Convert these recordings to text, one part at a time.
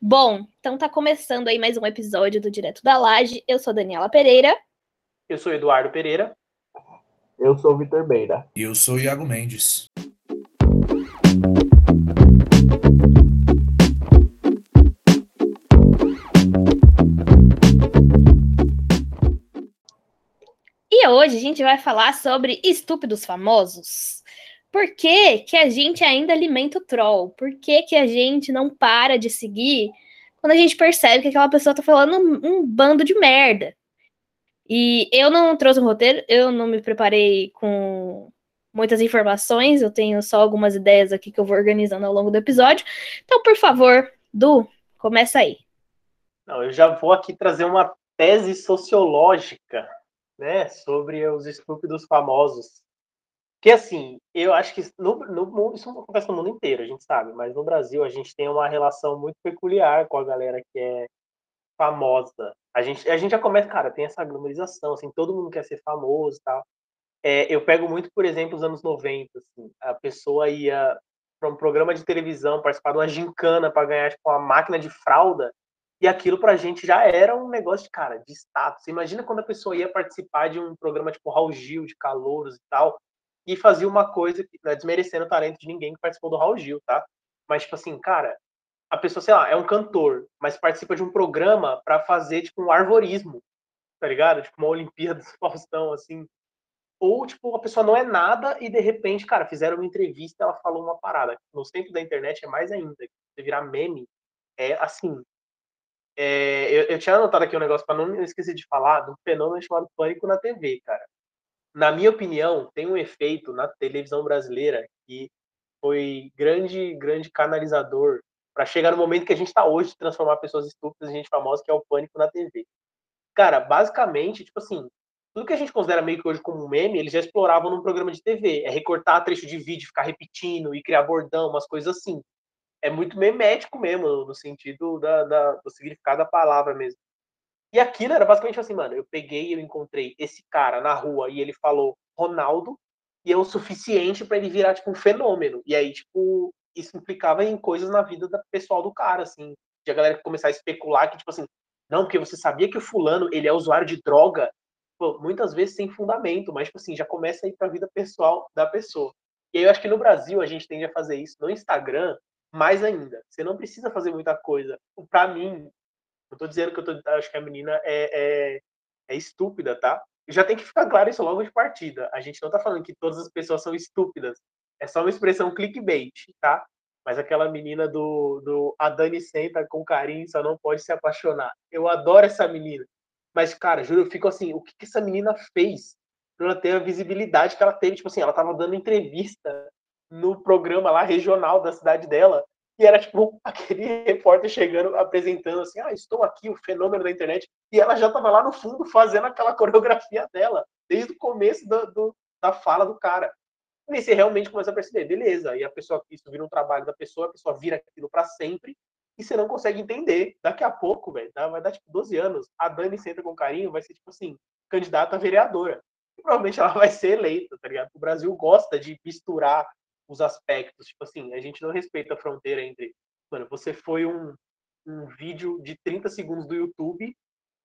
Bom, então tá começando aí mais um episódio do Direto da Laje. Eu sou Daniela Pereira. Eu sou Eduardo Pereira. Eu sou o Vitor Beira. E eu sou o Iago Mendes. E hoje a gente vai falar sobre estúpidos famosos. Por que, que a gente ainda alimenta o troll? Por que, que a gente não para de seguir quando a gente percebe que aquela pessoa tá falando um, um bando de merda? E eu não trouxe um roteiro, eu não me preparei com muitas informações, eu tenho só algumas ideias aqui que eu vou organizando ao longo do episódio. Então, por favor, Du, começa aí. Não, eu já vou aqui trazer uma tese sociológica, né, sobre os estúpidos famosos. Que assim, eu acho que no, no isso acontece no mundo inteiro, a gente sabe, mas no Brasil a gente tem uma relação muito peculiar com a galera que é famosa. A gente, a gente já começa, cara, tem essa glamorização, assim, todo mundo quer ser famoso e tal. É, eu pego muito, por exemplo, os anos 90, assim, a pessoa ia para um programa de televisão, participar de uma gincana para ganhar tipo, uma máquina de fralda, e aquilo pra gente já era um negócio de, cara, de status. Imagina quando a pessoa ia participar de um programa tipo Raul Gil, de calouros e tal, e fazia uma coisa, né, desmerecendo o talento de ninguém que participou do Raul Gil, tá? Mas, tipo assim, cara, a pessoa, sei lá, é um cantor, mas participa de um programa para fazer, tipo, um arvorismo, tá ligado? Tipo, uma Olimpíada do Faustão, assim. Ou, tipo, a pessoa não é nada e, de repente, cara, fizeram uma entrevista ela falou uma parada. No centro da internet é mais ainda. Você virar meme, é assim. É, eu, eu, tinha anotado aqui um negócio para não esquecer de falar do fenômeno chamado pânico na TV, cara. Na minha opinião, tem um efeito na televisão brasileira que foi grande, grande canalizador para chegar no momento que a gente está hoje de transformar pessoas estúpidas em gente famosa, que é o pânico na TV. Cara, basicamente, tipo assim, tudo que a gente considera meio que hoje como meme, eles já exploravam num programa de TV. É recortar trecho de vídeo, ficar repetindo e criar bordão, umas coisas assim. É muito memético mesmo, no sentido da, da, do significado da palavra mesmo. E aquilo era basicamente assim, mano, eu peguei, eu encontrei esse cara na rua e ele falou Ronaldo, e é o suficiente para ele virar, tipo, um fenômeno. E aí, tipo, isso implicava em coisas na vida da pessoal do cara, assim. De a galera começar a especular que, tipo assim, não, porque você sabia que o fulano, ele é usuário de droga, Pô, muitas vezes sem fundamento, mas, tipo assim, já começa a ir pra vida pessoal da pessoa. E aí eu acho que no Brasil a gente tende a fazer isso, no Instagram, mais ainda. Você não precisa fazer muita coisa. Para mim, eu tô dizendo que eu tô, acho que a menina é, é, é estúpida, tá? já tem que ficar claro isso logo de partida. A gente não tá falando que todas as pessoas são estúpidas. É só uma expressão clickbait, tá? Mas aquela menina do, do a Dani senta com carinho, só não pode se apaixonar. Eu adoro essa menina. Mas, cara, juro, eu fico assim, o que, que essa menina fez pra ela ter a visibilidade que ela teve? Tipo assim, ela tava dando entrevista no programa lá regional da cidade dela. E era tipo aquele repórter chegando, apresentando assim: Ah, estou aqui, o fenômeno da internet. E ela já estava lá no fundo fazendo aquela coreografia dela, desde o começo do, do, da fala do cara. E você realmente começa a perceber, beleza. E a pessoa, isso vira um trabalho da pessoa, a pessoa vira aquilo para sempre, e você não consegue entender. Daqui a pouco, velho, vai dar tipo 12 anos, a Dani senta com carinho, vai ser tipo assim, candidata a vereadora. E provavelmente ela vai ser eleita, tá ligado? O Brasil gosta de misturar os aspectos. Tipo assim, a gente não respeita a fronteira entre. Mano, você foi um, um vídeo de 30 segundos do YouTube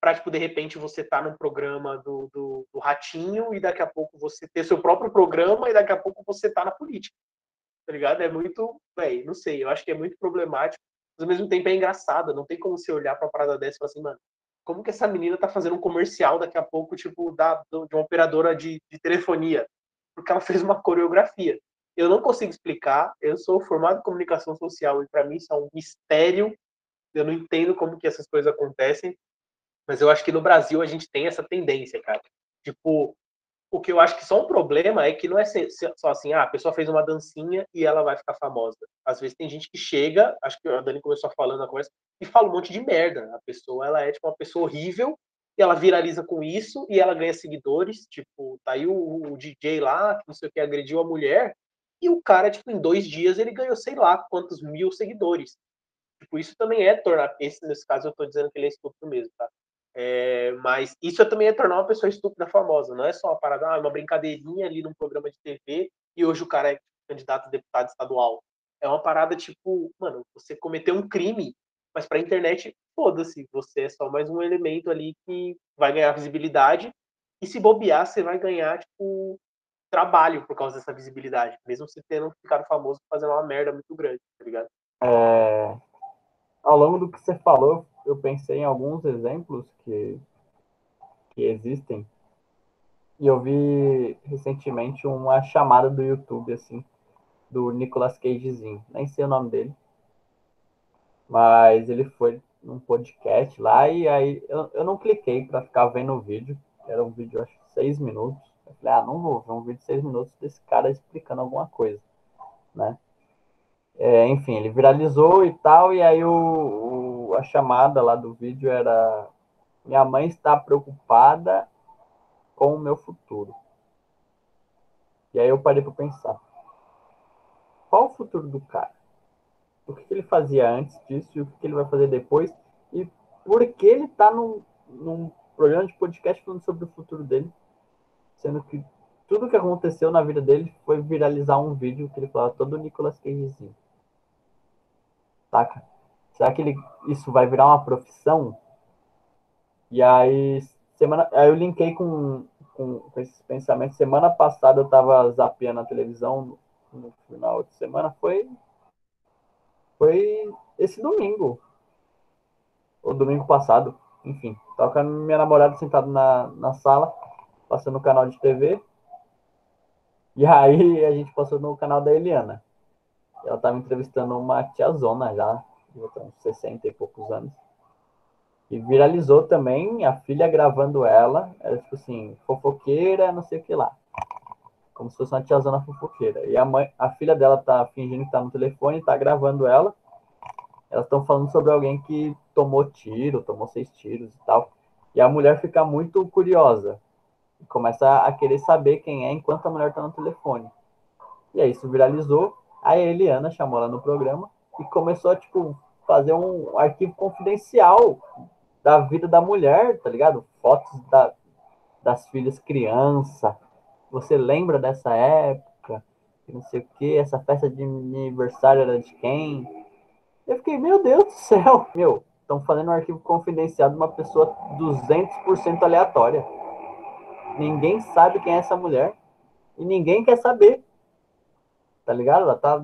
para, tipo, de repente você tá num programa do, do, do, Ratinho e daqui a pouco você ter seu próprio programa e daqui a pouco você tá na política. Tá ligado? É muito, véi, não sei, eu acho que é muito problemático, mas ao mesmo tempo é engraçado, não tem como você olhar pra parada dessa e falar assim, mano, como que essa menina tá fazendo um comercial daqui a pouco, tipo, da, de uma operadora de, de telefonia? Porque ela fez uma coreografia. Eu não consigo explicar, eu sou formado em comunicação social e para mim isso é um mistério. Eu não entendo como que essas coisas acontecem, mas eu acho que no Brasil a gente tem essa tendência, cara. Tipo, o que eu acho que só um problema é que não é só assim, ah, a pessoa fez uma dancinha e ela vai ficar famosa. Às vezes tem gente que chega, acho que a Dani começou falando na conversa, e fala um monte de merda. A pessoa, ela é tipo uma pessoa horrível, e ela viraliza com isso, e ela ganha seguidores, tipo, tá aí o, o DJ lá, que não sei o que, agrediu a mulher, e o cara, tipo, em dois dias ele ganhou sei lá quantos mil seguidores. Tipo, isso também é tornar. Esse, nesse caso, eu tô dizendo que ele é estúpido mesmo, tá? É, mas isso também é tornar uma pessoa estúpida famosa. Não é só uma parada, ah, uma brincadeirinha ali num programa de TV e hoje o cara é candidato a deputado estadual. É uma parada tipo, mano, você cometeu um crime Mas para a internet, foda-se, você é só mais um elemento ali que vai ganhar visibilidade. E se bobear, você vai ganhar, tipo, trabalho por causa dessa visibilidade. Mesmo você tendo ficado famoso fazendo uma merda muito grande, tá ligado? É... Ao longo do que você falou, eu pensei em alguns exemplos que, que existem. E eu vi recentemente uma chamada do YouTube, assim, do Nicolas Cagezinho. Nem sei o nome dele. Mas ele foi num podcast lá e aí eu, eu não cliquei para ficar vendo o vídeo. Era um vídeo, acho, seis minutos. Eu falei, ah, não vou ver um vídeo de seis minutos desse cara explicando alguma coisa, né? É, enfim, ele viralizou e tal, e aí o, o, a chamada lá do vídeo era minha mãe está preocupada com o meu futuro. E aí eu parei para pensar, qual o futuro do cara? O que ele fazia antes disso e o que ele vai fazer depois? E por que ele está num, num programa de podcast falando sobre o futuro dele? Sendo que tudo que aconteceu na vida dele foi viralizar um vídeo que ele falava todo Nicolas Cagezinho. Saca? Será que ele, isso vai virar uma profissão? E aí, semana, aí eu linkei com, com, com esses pensamentos. Semana passada eu tava zapeando a televisão no, no final de semana. Foi, foi esse domingo. Ou domingo passado. Enfim, tava com a minha namorada sentada na, na sala, passando o canal de TV. E aí a gente passou no canal da Eliana. Ela estava entrevistando uma tiazona já, de uns 60 e poucos anos. E viralizou também a filha gravando ela. Era tipo assim, fofoqueira, não sei o que lá. Como se fosse uma tiazona fofoqueira. E a, mãe, a filha dela tá fingindo que tá no telefone, tá gravando ela. Elas estão falando sobre alguém que tomou tiro, tomou seis tiros e tal. E a mulher fica muito curiosa. E começa a querer saber quem é enquanto a mulher tá no telefone. E aí isso viralizou. Aí a Eliana chamou ela no programa e começou a, tipo, fazer um arquivo confidencial da vida da mulher, tá ligado? Fotos da, das filhas criança. Você lembra dessa época? Não sei o que, essa festa de aniversário era de quem? Eu fiquei, meu Deus do céu, meu, estão fazendo um arquivo confidencial de uma pessoa 200% aleatória. Ninguém sabe quem é essa mulher e ninguém quer saber. Tá ligado? Ela tá.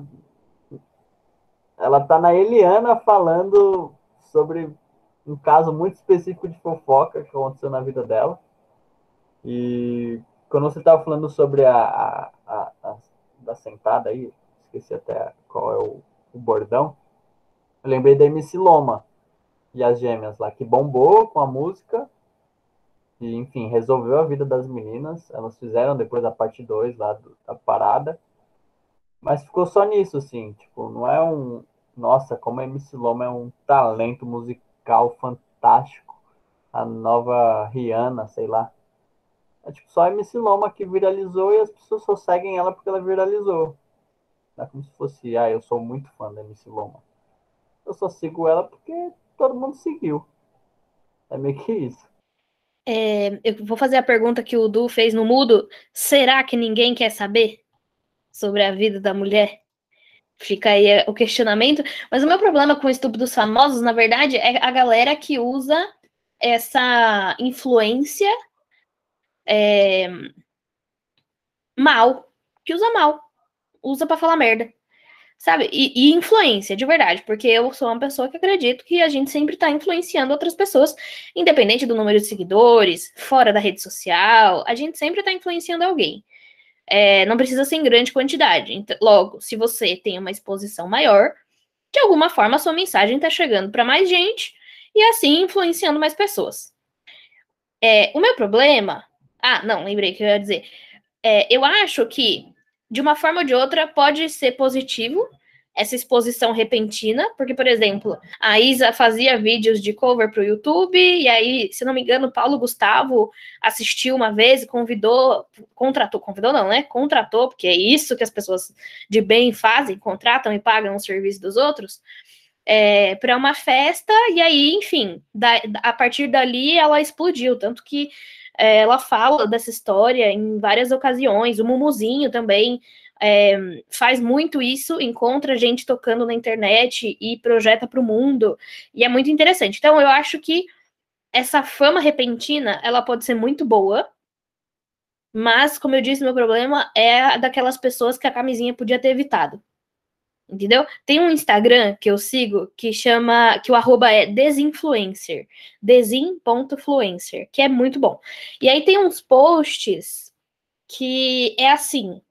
Ela tá na Eliana falando sobre um caso muito específico de fofoca que aconteceu na vida dela. E quando você estava falando sobre a, a, a, a, da sentada aí, esqueci até qual é o, o bordão, eu lembrei da MC Loma e as gêmeas lá, que bombou com a música enfim, resolveu a vida das meninas. Elas fizeram depois a parte 2 lá do, da parada. Mas ficou só nisso, assim, tipo, não é um. Nossa, como a MC Loma é um talento musical fantástico. A nova Rihanna, sei lá. É tipo só a MC Loma que viralizou e as pessoas só seguem ela porque ela viralizou. Não é como se fosse, ah, eu sou muito fã da MC Loma. Eu só sigo ela porque todo mundo seguiu. É meio que isso. É, eu vou fazer a pergunta que o Du fez no mudo. Será que ninguém quer saber? sobre a vida da mulher. Fica aí o questionamento. Mas o meu problema com o estupro dos famosos, na verdade, é a galera que usa essa influência é, mal, que usa mal, usa para falar merda, sabe? E, e, influência, de verdade, porque eu sou uma pessoa que acredito que a gente sempre está influenciando outras pessoas, independente do número de seguidores, fora da rede social, a gente sempre está influenciando alguém. É, não precisa ser em grande quantidade. Então, logo, se você tem uma exposição maior, de alguma forma a sua mensagem está chegando para mais gente e assim influenciando mais pessoas. É, o meu problema. Ah, não, lembrei que eu ia dizer. É, eu acho que, de uma forma ou de outra, pode ser positivo essa exposição repentina, porque, por exemplo, a Isa fazia vídeos de cover para o YouTube, e aí, se não me engano, Paulo Gustavo assistiu uma vez e convidou, contratou, convidou não, né? Contratou, porque é isso que as pessoas de bem fazem, contratam e pagam o serviço dos outros. É, para uma festa, e aí, enfim, da, a partir dali ela explodiu, tanto que é, ela fala dessa história em várias ocasiões, o Mumuzinho também é, faz muito isso, encontra gente tocando na internet e projeta para o mundo, e é muito interessante. Então, eu acho que essa fama repentina, ela pode ser muito boa, mas, como eu disse, meu problema é daquelas pessoas que a camisinha podia ter evitado. Entendeu? Tem um Instagram que eu sigo que chama, que o arroba é desinfluencer, desin.fluencer, que é muito bom. E aí tem uns posts que é assim,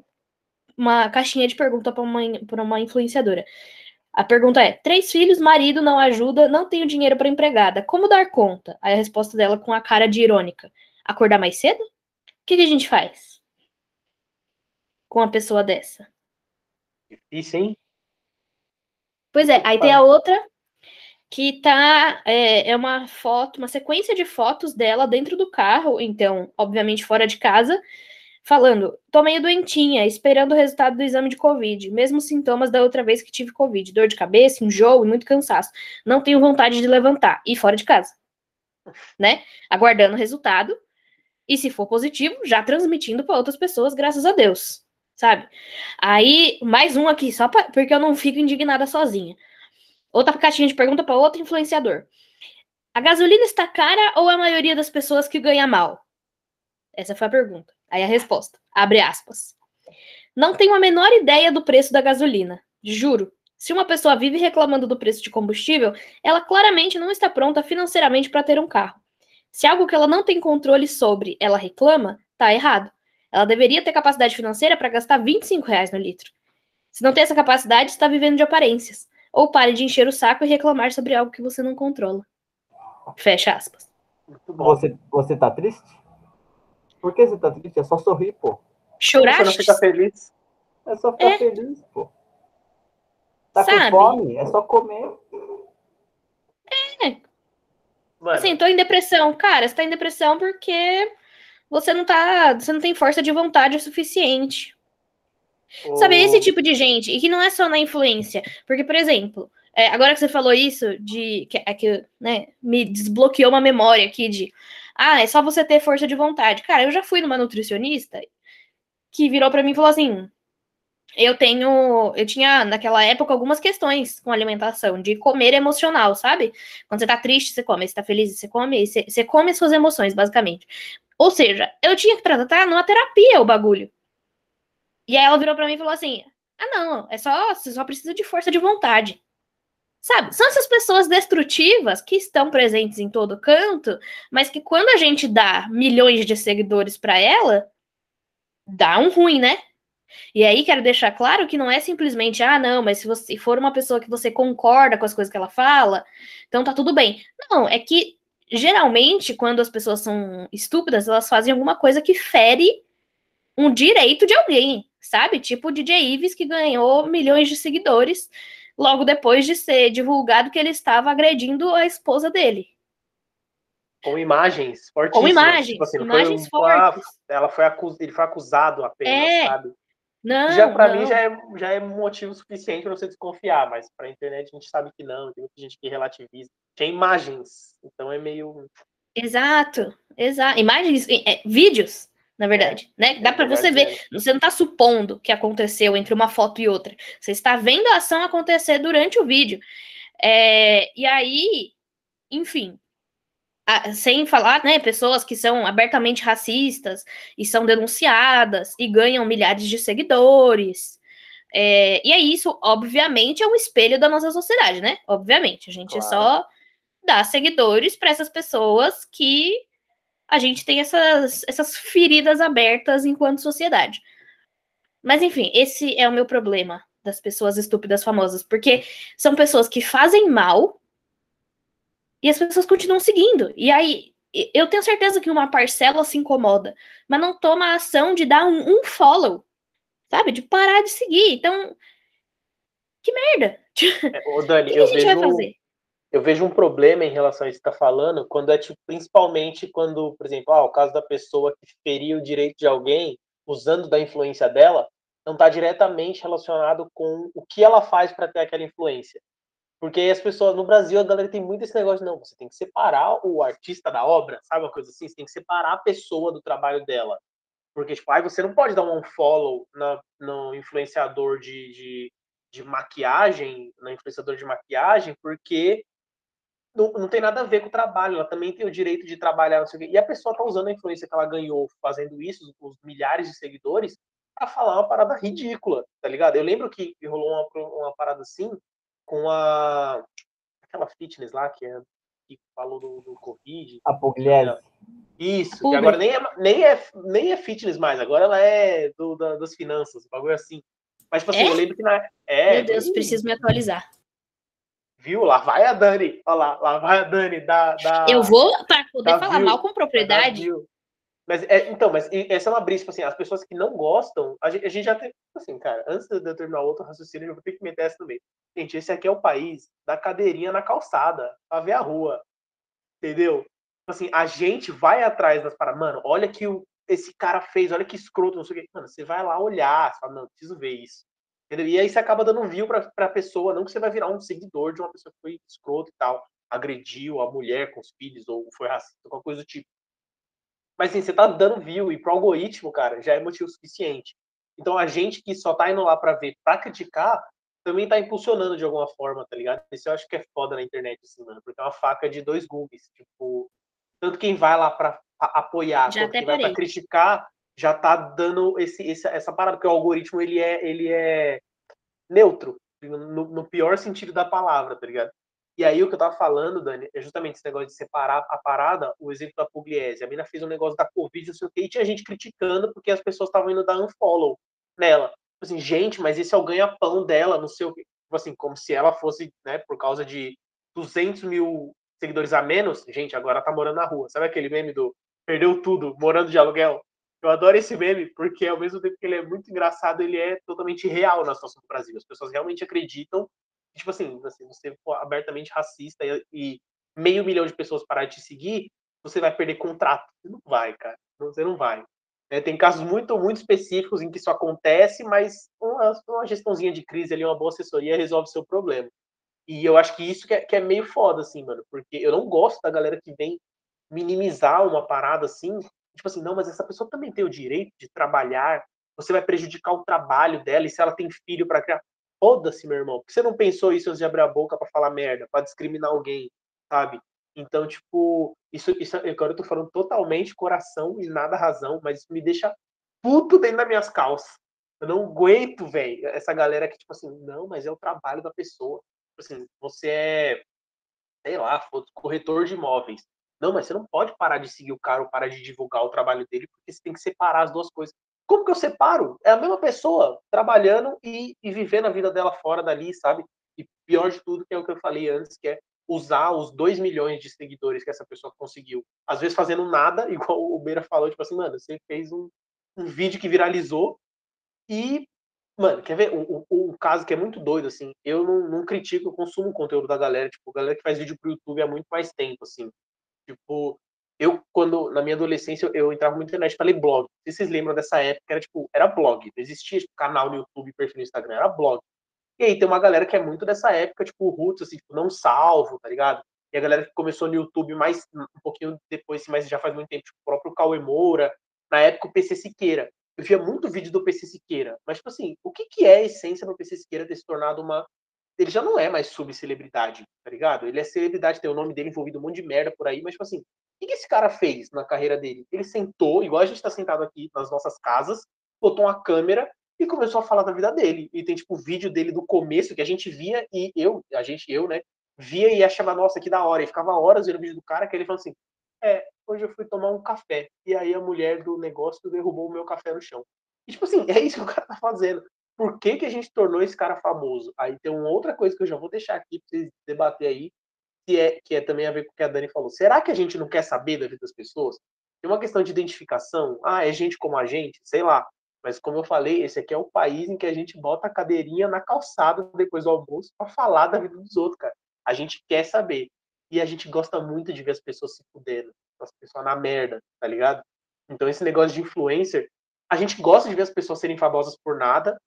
uma caixinha de pergunta para uma, uma influenciadora. A pergunta é: três filhos, marido não ajuda, não tenho dinheiro para empregada. Como dar conta? Aí a resposta dela com a cara de irônica: acordar mais cedo? O que, que a gente faz com uma pessoa dessa? Difícil, hein? Pois é, aí tem a outra que tá é, é, uma foto, uma sequência de fotos dela dentro do carro, então, obviamente fora de casa, falando: tô meio doentinha, esperando o resultado do exame de Covid, mesmos sintomas da outra vez que tive Covid, dor de cabeça, enjoo e muito cansaço. Não tenho vontade de levantar e fora de casa, né? Aguardando o resultado e se for positivo, já transmitindo para outras pessoas, graças a Deus sabe? Aí, mais um aqui, só pra, porque eu não fico indignada sozinha. Outra caixinha de pergunta para outro influenciador. A gasolina está cara ou a maioria das pessoas que ganha mal? Essa foi a pergunta. Aí a resposta. Abre aspas. Não tenho a menor ideia do preço da gasolina. Juro. Se uma pessoa vive reclamando do preço de combustível, ela claramente não está pronta financeiramente para ter um carro. Se algo que ela não tem controle sobre ela reclama, tá errado. Ela deveria ter capacidade financeira para gastar 25 reais no litro. Se não tem essa capacidade, está vivendo de aparências. Ou pare de encher o saco e reclamar sobre algo que você não controla. Fecha aspas. Você, você tá triste? Por que você tá triste? É só sorrir, pô. Chorar? Você não fica feliz? É só ficar é. feliz, pô. Tá Sabe? com fome? É só comer. É. Mano. Assim, tô em depressão. Cara, você tá em depressão porque você não tá. Você não tem força de vontade o suficiente. Oh. Sabe, esse tipo de gente, e que não é só na influência. Porque, por exemplo, é, agora que você falou isso, de que, é que né, me desbloqueou uma memória aqui de ah, é só você ter força de vontade. Cara, eu já fui numa nutricionista que virou para mim e falou assim: eu tenho, eu tinha naquela época algumas questões com alimentação, de comer emocional, sabe? Quando você tá triste, você come, você tá feliz, você come, você, você come suas emoções, basicamente. Ou seja, eu tinha que tratar numa terapia o bagulho. E aí ela virou para mim e falou assim: "Ah, não, é só, você só precisa de força de vontade". Sabe? São essas pessoas destrutivas que estão presentes em todo canto, mas que quando a gente dá milhões de seguidores para ela, dá um ruim, né? E aí quero deixar claro que não é simplesmente, ah, não, mas se você for uma pessoa que você concorda com as coisas que ela fala, então tá tudo bem. Não, é que geralmente, quando as pessoas são estúpidas, elas fazem alguma coisa que fere um direito de alguém, sabe? Tipo o DJ Ives, que ganhou milhões de seguidores logo depois de ser divulgado que ele estava agredindo a esposa dele. Com imagens fortíssimas. Com imagens, tipo assim, imagens um, fortes. ela foi acus, ele foi acusado apenas, é, sabe? Não, já para mim já é, já é motivo suficiente para você desconfiar, mas para a internet a gente sabe que não, tem muita gente que relativiza. Tinha imagens, então é meio. Exato, exato. Imagens, é, vídeos, na verdade, é, né? Dá é para você ver. É. Você não está supondo que aconteceu entre uma foto e outra. Você está vendo a ação acontecer durante o vídeo. É, e aí, enfim, sem falar, né, pessoas que são abertamente racistas e são denunciadas e ganham milhares de seguidores. É, e é isso, obviamente, é um espelho da nossa sociedade, né? Obviamente, a gente claro. só dá seguidores para essas pessoas que a gente tem essas, essas feridas abertas enquanto sociedade. Mas enfim, esse é o meu problema das pessoas estúpidas famosas, porque são pessoas que fazem mal e as pessoas continuam seguindo. E aí, eu tenho certeza que uma parcela se incomoda, mas não toma a ação de dar um, um follow, sabe? De parar de seguir. Então, que merda! É, ô, Dani, o que, que a gente vejo, vai fazer? Eu vejo um problema em relação a isso que está falando, quando é tipo, principalmente quando, por exemplo, ah, o caso da pessoa que feria o direito de alguém usando da influência dela, não está diretamente relacionado com o que ela faz para ter aquela influência. Porque as pessoas, no Brasil, a galera tem muito esse negócio, não, você tem que separar o artista da obra, sabe uma coisa assim? Você tem que separar a pessoa do trabalho dela. Porque, tipo, aí você não pode dar um unfollow na, no influenciador de, de, de maquiagem, na influenciador de maquiagem, porque não, não, tem nada a ver com o trabalho, ela também tem o direito de trabalhar, não sei o quê. E a pessoa tá usando a influência que ela ganhou fazendo isso, os milhares de seguidores, para falar uma parada ridícula, tá ligado? Eu lembro que rolou uma, uma parada assim com a aquela fitness lá que, é, que falou do, do Covid. A Pugliese. Isso, que agora nem é, nem, é, nem é fitness mais, agora ela é do, da, das finanças, um bagulho assim. Mas, tipo assim, é? eu lembro que na. É, Meu Deus, preciso me atualizar. Viu? Lá vai a Dani. Olha lá, lá vai a Dani da. da eu vou, para poder falar mal com propriedade. Mas, é, então, mas essa é uma brisa, tipo assim, as pessoas que não gostam, a gente, a gente já tem, tipo assim, cara, antes de eu terminar outro raciocínio, eu vou ter que meter essa meio. Gente, esse aqui é o país da cadeirinha na calçada, pra ver a rua, entendeu? Tipo assim, a gente vai atrás das paradas, mano, olha que o, esse cara fez, olha que escroto, não sei o que. Mano, você vai lá olhar, você fala, não, preciso ver isso. Entendeu? E aí você acaba dando view pra, pra pessoa, não que você vai virar um seguidor de uma pessoa que foi escroto e tal, agrediu a mulher com os filhos, ou foi racista, qualquer coisa do tipo. Mas assim, você tá dando view e pro algoritmo, cara, já é motivo suficiente. Então a gente que só tá indo lá para ver, para criticar, também tá impulsionando de alguma forma, tá ligado? Isso eu acho que é foda na internet, assim, mano, porque é uma faca de dois gumes. Tipo, tanto quem vai lá para apoiar, já quanto quem vai para criticar, já tá dando esse, esse, essa parada, porque o algoritmo ele é, ele é neutro, no, no pior sentido da palavra, tá ligado? E aí o que eu tava falando, Dani, é justamente esse negócio de separar a parada, o exemplo da Pugliese. A mina fez um negócio da Covid, não sei o quê, e tinha gente criticando porque as pessoas estavam indo dar unfollow nela. Tipo assim, gente, mas esse é o ganha-pão dela, não sei o quê. Tipo assim, como se ela fosse, né, por causa de 200 mil seguidores a menos, gente, agora tá morando na rua. Sabe aquele meme do perdeu tudo, morando de aluguel? Eu adoro esse meme, porque ao mesmo tempo que ele é muito engraçado, ele é totalmente real na situação do Brasil. As pessoas realmente acreditam tipo assim, assim, você for abertamente racista e, e, meio milhão de pessoas parar de te seguir, você vai perder contrato. Você não vai, cara. Você não vai. É, tem casos muito, muito específicos em que isso acontece, mas uma, uma gestãozinha de crise ali, uma boa assessoria resolve seu problema. E eu acho que isso que é, que é meio foda, assim, mano, porque eu não gosto da galera que vem minimizar uma parada assim, tipo assim, não, mas essa pessoa também tem o direito de trabalhar, você vai prejudicar o trabalho dela, e se ela tem filho para criar. Foda-se, meu irmão. Por que você não pensou isso antes de abrir a boca para falar merda, para discriminar alguém, sabe? Então, tipo, isso, isso agora eu tô falando totalmente coração e nada razão, mas isso me deixa puto dentro das minhas calças. Eu não aguento, velho, essa galera que, tipo assim, não, mas é o trabalho da pessoa. Tipo assim, você é, sei lá, corretor de imóveis. Não, mas você não pode parar de seguir o cara ou parar de divulgar o trabalho dele, porque você tem que separar as duas coisas. Como que eu separo? É a mesma pessoa trabalhando e, e vivendo a vida dela fora dali, sabe? E pior de tudo, que é o que eu falei antes, que é usar os 2 milhões de seguidores que essa pessoa conseguiu. Às vezes fazendo nada, igual o Beira falou, tipo assim, mano, você fez um, um vídeo que viralizou e, mano, quer ver? O, o, o caso que é muito doido, assim, eu não, não critico, eu consumo o conteúdo da galera, tipo, a galera que faz vídeo pro YouTube há muito mais tempo, assim. Tipo, eu, quando, na minha adolescência, eu, entrava muito na internet para ler blog. Vocês lembram dessa época, era tipo, era blog. Não existia tipo, canal no YouTube, perfil no Instagram, era blog. E aí tem uma galera que é muito dessa época, tipo, Roots, assim, tipo, não salvo, tá ligado? E a galera que começou no YouTube mais, um pouquinho depois, assim, mas já faz muito tempo, tipo, o próprio Cauê Moura, na época o PC Siqueira. Eu via muito vídeo do PC Siqueira, mas, tipo assim, o que, que é a essência do PC Siqueira ter se tornado uma. Ele já não é mais subcelebridade, tá ligado? Ele é celebridade, tem o nome dele envolvido um monte de merda por aí, mas, tipo assim, que esse cara fez na carreira dele? Ele sentou, igual a gente está sentado aqui nas nossas casas, botou uma câmera e começou a falar da vida dele. E tem, tipo, o vídeo dele do começo que a gente via e eu, a gente, eu, né, via e achava, nossa, que da hora. E ficava horas vendo o vídeo do cara que ele falou assim: É, hoje eu fui tomar um café. E aí a mulher do negócio derrubou o meu café no chão. E, tipo assim, é isso que o cara tá fazendo. Por que, que a gente tornou esse cara famoso? Aí tem uma outra coisa que eu já vou deixar aqui pra vocês debater aí, que é, que é também a ver com o que a Dani falou. Será que a gente não quer saber da vida das pessoas? Tem uma questão de identificação. Ah, é gente como a gente? Sei lá. Mas como eu falei, esse aqui é o país em que a gente bota a cadeirinha na calçada depois do almoço para falar da vida dos outros, cara. A gente quer saber. E a gente gosta muito de ver as pessoas se fudendo, as pessoas na merda, tá ligado? Então esse negócio de influencer, a gente gosta de ver as pessoas serem famosas por nada.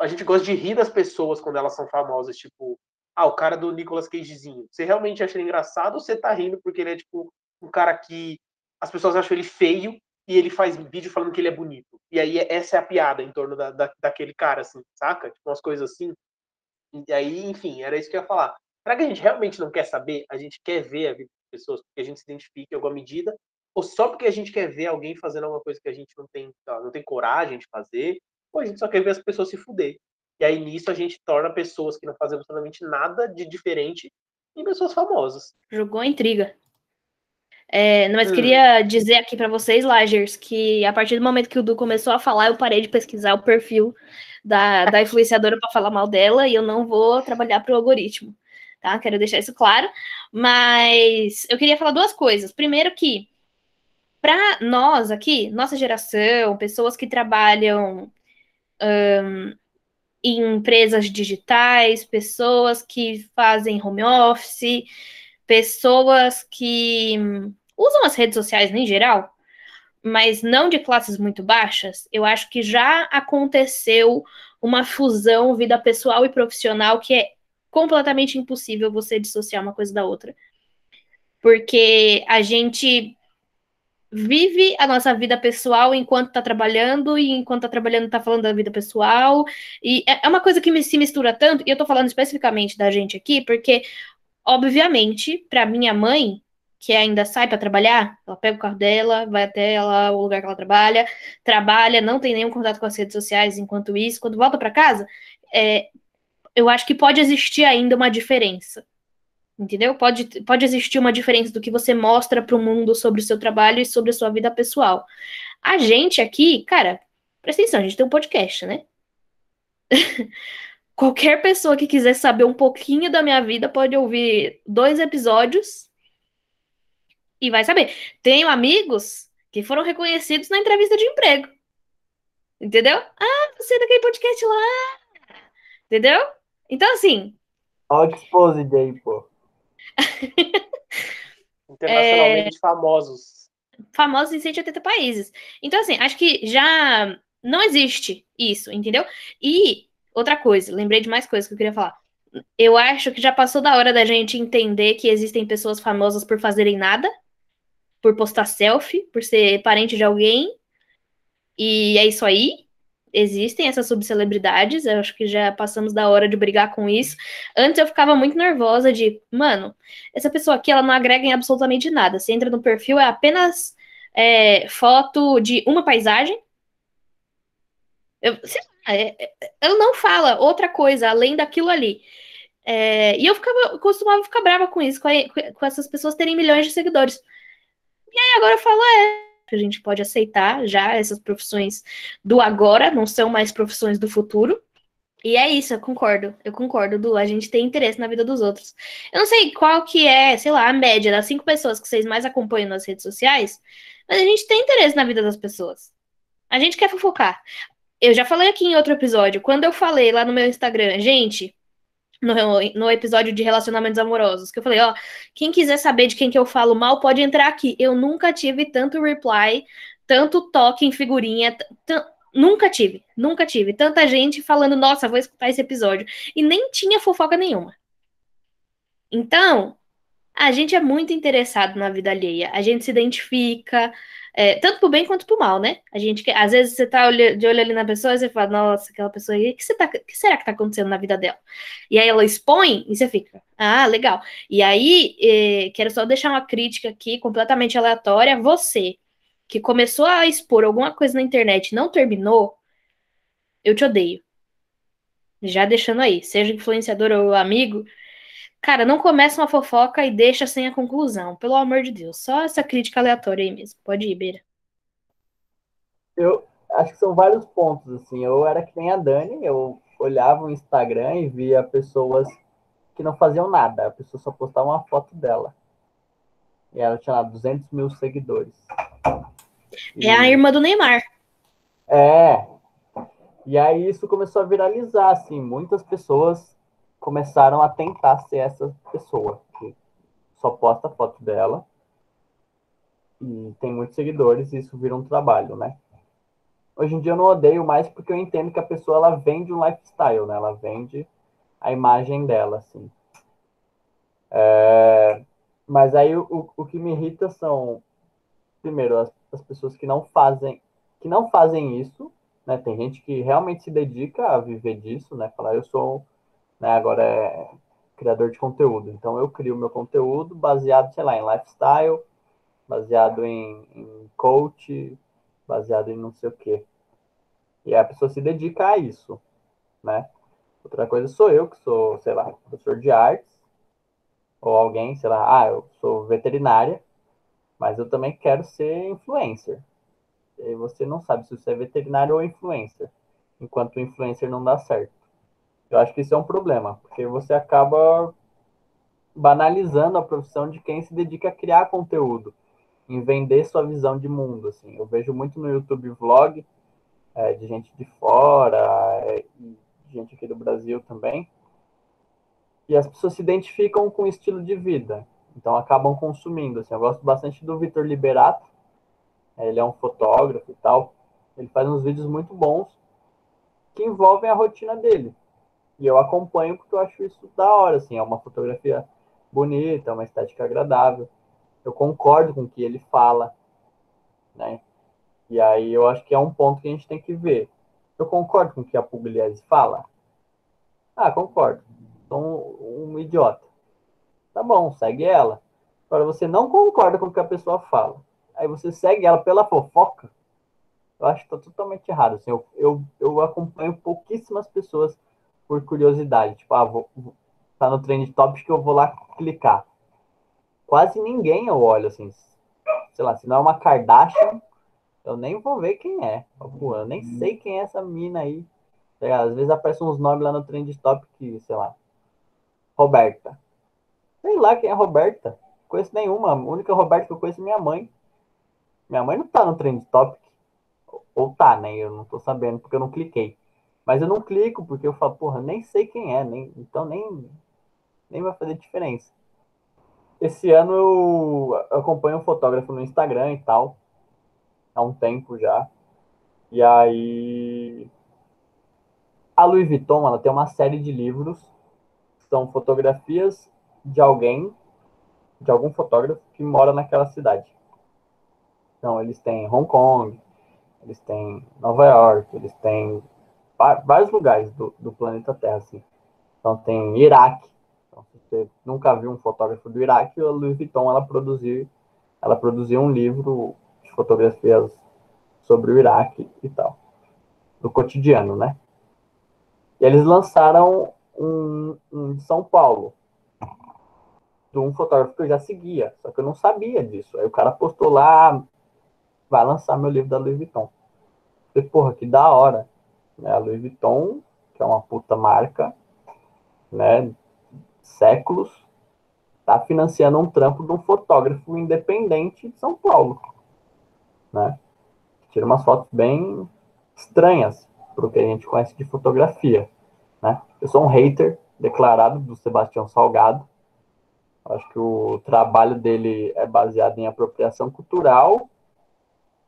A gente gosta de rir das pessoas quando elas são famosas, tipo, ah, o cara do Nicolas Cagezinho. Você realmente acha ele engraçado ou você tá rindo porque ele é, tipo, um cara que as pessoas acham ele feio e ele faz vídeo falando que ele é bonito. E aí essa é a piada em torno da, da, daquele cara, assim, saca? Tipo, umas coisas assim. E aí, enfim, era isso que eu ia falar. Será que a gente realmente não quer saber? A gente quer ver a vida das pessoas porque a gente se identifica em alguma medida? Ou só porque a gente quer ver alguém fazendo alguma coisa que a gente não tem, não tem coragem de fazer? Ou a gente só quer ver as pessoas se fuder? E aí nisso a gente torna pessoas que não fazem absolutamente nada de diferente em pessoas famosas. Jogou a intriga. É, mas hum. queria dizer aqui para vocês, Lagers, que a partir do momento que o Du começou a falar, eu parei de pesquisar o perfil da, da influenciadora para falar mal dela e eu não vou trabalhar para o algoritmo, tá? Quero deixar isso claro. Mas eu queria falar duas coisas. Primeiro que para nós aqui, nossa geração, pessoas que trabalham em empresas digitais, pessoas que fazem home office, pessoas que usam as redes sociais em geral, mas não de classes muito baixas, eu acho que já aconteceu uma fusão vida pessoal e profissional que é completamente impossível você dissociar uma coisa da outra. Porque a gente vive a nossa vida pessoal enquanto está trabalhando, e enquanto está trabalhando está falando da vida pessoal. E é, é uma coisa que me, se mistura tanto, e eu estou falando especificamente da gente aqui, porque, obviamente, para minha mãe, que ainda sai para trabalhar, ela pega o carro dela, vai até ela, o lugar que ela trabalha, trabalha, não tem nenhum contato com as redes sociais enquanto isso, quando volta para casa, é, eu acho que pode existir ainda uma diferença Entendeu? Pode, pode existir uma diferença do que você mostra para o mundo sobre o seu trabalho e sobre a sua vida pessoal. A gente aqui, cara, presta atenção, a gente tem um podcast, né? Qualquer pessoa que quiser saber um pouquinho da minha vida pode ouvir dois episódios e vai saber. Tenho amigos que foram reconhecidos na entrevista de emprego. Entendeu? Ah, você é daquele podcast lá. Entendeu? Então, assim. Olha o exposed aí, pô. Internacionalmente é... famosos. Famosos em 180 países. Então, assim, acho que já não existe isso, entendeu? E outra coisa, lembrei de mais coisas que eu queria falar. Eu acho que já passou da hora da gente entender que existem pessoas famosas por fazerem nada, por postar selfie, por ser parente de alguém. E é isso aí existem essas subcelebridades, eu acho que já passamos da hora de brigar com isso. Antes eu ficava muito nervosa de, mano, essa pessoa aqui, ela não agrega em absolutamente nada. Você entra no perfil, é apenas é, foto de uma paisagem. Eu, é, é, ela não fala outra coisa além daquilo ali. É, e eu ficava, costumava ficar brava com isso, com, a, com essas pessoas terem milhões de seguidores. E aí agora eu falo, é, que a gente pode aceitar já essas profissões do agora, não são mais profissões do futuro. E é isso, eu concordo. Eu concordo, Du. A gente tem interesse na vida dos outros. Eu não sei qual que é, sei lá, a média das cinco pessoas que vocês mais acompanham nas redes sociais, mas a gente tem interesse na vida das pessoas. A gente quer fofocar. Eu já falei aqui em outro episódio, quando eu falei lá no meu Instagram, gente, no, no episódio de relacionamentos amorosos, que eu falei, ó, quem quiser saber de quem que eu falo mal, pode entrar aqui. Eu nunca tive tanto reply, tanto toque em figurinha, nunca tive, nunca tive. Tanta gente falando, nossa, vou escutar esse episódio. E nem tinha fofoca nenhuma. Então, a gente é muito interessado na vida alheia. A gente se identifica, é, tanto pro bem quanto pro mal, né? A gente, às vezes você tá de olho ali na pessoa e você fala, nossa, aquela pessoa aí, o que, tá, que será que tá acontecendo na vida dela? E aí ela expõe e você fica, ah, legal. E aí, é, quero só deixar uma crítica aqui, completamente aleatória. Você, que começou a expor alguma coisa na internet e não terminou, eu te odeio. Já deixando aí, seja influenciador ou amigo, Cara, não começa uma fofoca e deixa sem a conclusão. Pelo amor de Deus. Só essa crítica aleatória aí mesmo. Pode ir, Beira. Eu acho que são vários pontos, assim. Eu era que nem a Dani, eu olhava o Instagram e via pessoas que não faziam nada. A pessoa só postava uma foto dela. E ela tinha lá 200 mil seguidores. E... É a irmã do Neymar. É. E aí isso começou a viralizar, assim. Muitas pessoas começaram a tentar ser essa pessoa que só posta foto dela e tem muitos seguidores e isso vira um trabalho, né? Hoje em dia eu não odeio mais porque eu entendo que a pessoa ela vende um lifestyle, né? Ela vende a imagem dela, assim. É... Mas aí o, o que me irrita são, primeiro, as, as pessoas que não fazem que não fazem isso, né? Tem gente que realmente se dedica a viver disso, né? Falar, eu sou, né, agora é criador de conteúdo. Então eu crio meu conteúdo baseado, sei lá, em lifestyle, baseado em, em coach, baseado em não sei o quê. E a pessoa se dedica a isso, né? Outra coisa sou eu, que sou, sei lá, professor de artes, ou alguém, sei lá, ah, eu sou veterinária, mas eu também quero ser influencer. E você não sabe se você é veterinário ou influencer, enquanto o influencer não dá certo. Eu acho que isso é um problema, porque você acaba banalizando a profissão de quem se dedica a criar conteúdo, em vender sua visão de mundo. Assim. Eu vejo muito no YouTube vlog é, de gente de fora, é, gente aqui do Brasil também, e as pessoas se identificam com o estilo de vida, então acabam consumindo. Assim, eu gosto bastante do Vitor Liberato, ele é um fotógrafo e tal, ele faz uns vídeos muito bons que envolvem a rotina dele. E eu acompanho porque eu acho isso da hora, assim, é uma fotografia bonita, uma estética agradável. Eu concordo com o que ele fala, né? E aí eu acho que é um ponto que a gente tem que ver. Eu concordo com o que a Pugliese fala? Ah, concordo sou um, um idiota. Tá bom, segue ela. Agora você não concorda com o que a pessoa fala. Aí você segue ela pela fofoca. Eu acho que tá totalmente errado. Assim, eu, eu, eu acompanho pouquíssimas pessoas por curiosidade. Tipo, ah, vou, tá no Trend Topics que eu vou lá clicar. Quase ninguém eu olho, assim. Sei lá, se não é uma Kardashian, eu nem vou ver quem é. Pô, eu nem sei quem é essa mina aí. Tá Às vezes aparecem uns nomes lá no Trend Topic sei lá, Roberta. Sei lá quem é Roberta. Conheço nenhuma. A única Roberta que eu conheço é minha mãe. Minha mãe não tá no Trend Topic. Ou tá, né? Eu não tô sabendo porque eu não cliquei. Mas eu não clico porque eu falo, porra, nem sei quem é, nem, então nem, nem vai fazer diferença. Esse ano eu acompanho um fotógrafo no Instagram e tal, há um tempo já. E aí a Louis Vuitton, ela tem uma série de livros são fotografias de alguém, de algum fotógrafo que mora naquela cidade. Então, eles têm Hong Kong, eles têm Nova York, eles têm vários lugares do, do planeta Terra, assim. Então, tem Iraque. Então, se você nunca viu um fotógrafo do Iraque, a Louis Vuitton, ela produziu, ela produziu um livro de fotografias sobre o Iraque e tal. Do cotidiano, né? E eles lançaram um, um de São Paulo, de um fotógrafo que eu já seguia, só que eu não sabia disso. Aí o cara postou lá, vai lançar meu livro da Louis Vuitton. falei, porra, que da hora. Né? A Louis Vuitton, que é uma puta marca, né, séculos, tá financiando um trampo de um fotógrafo independente de São Paulo, né? Tira umas fotos bem estranhas pro que a gente conhece de fotografia. Né? Eu sou um hater declarado do Sebastião Salgado. Acho que o trabalho dele é baseado em apropriação cultural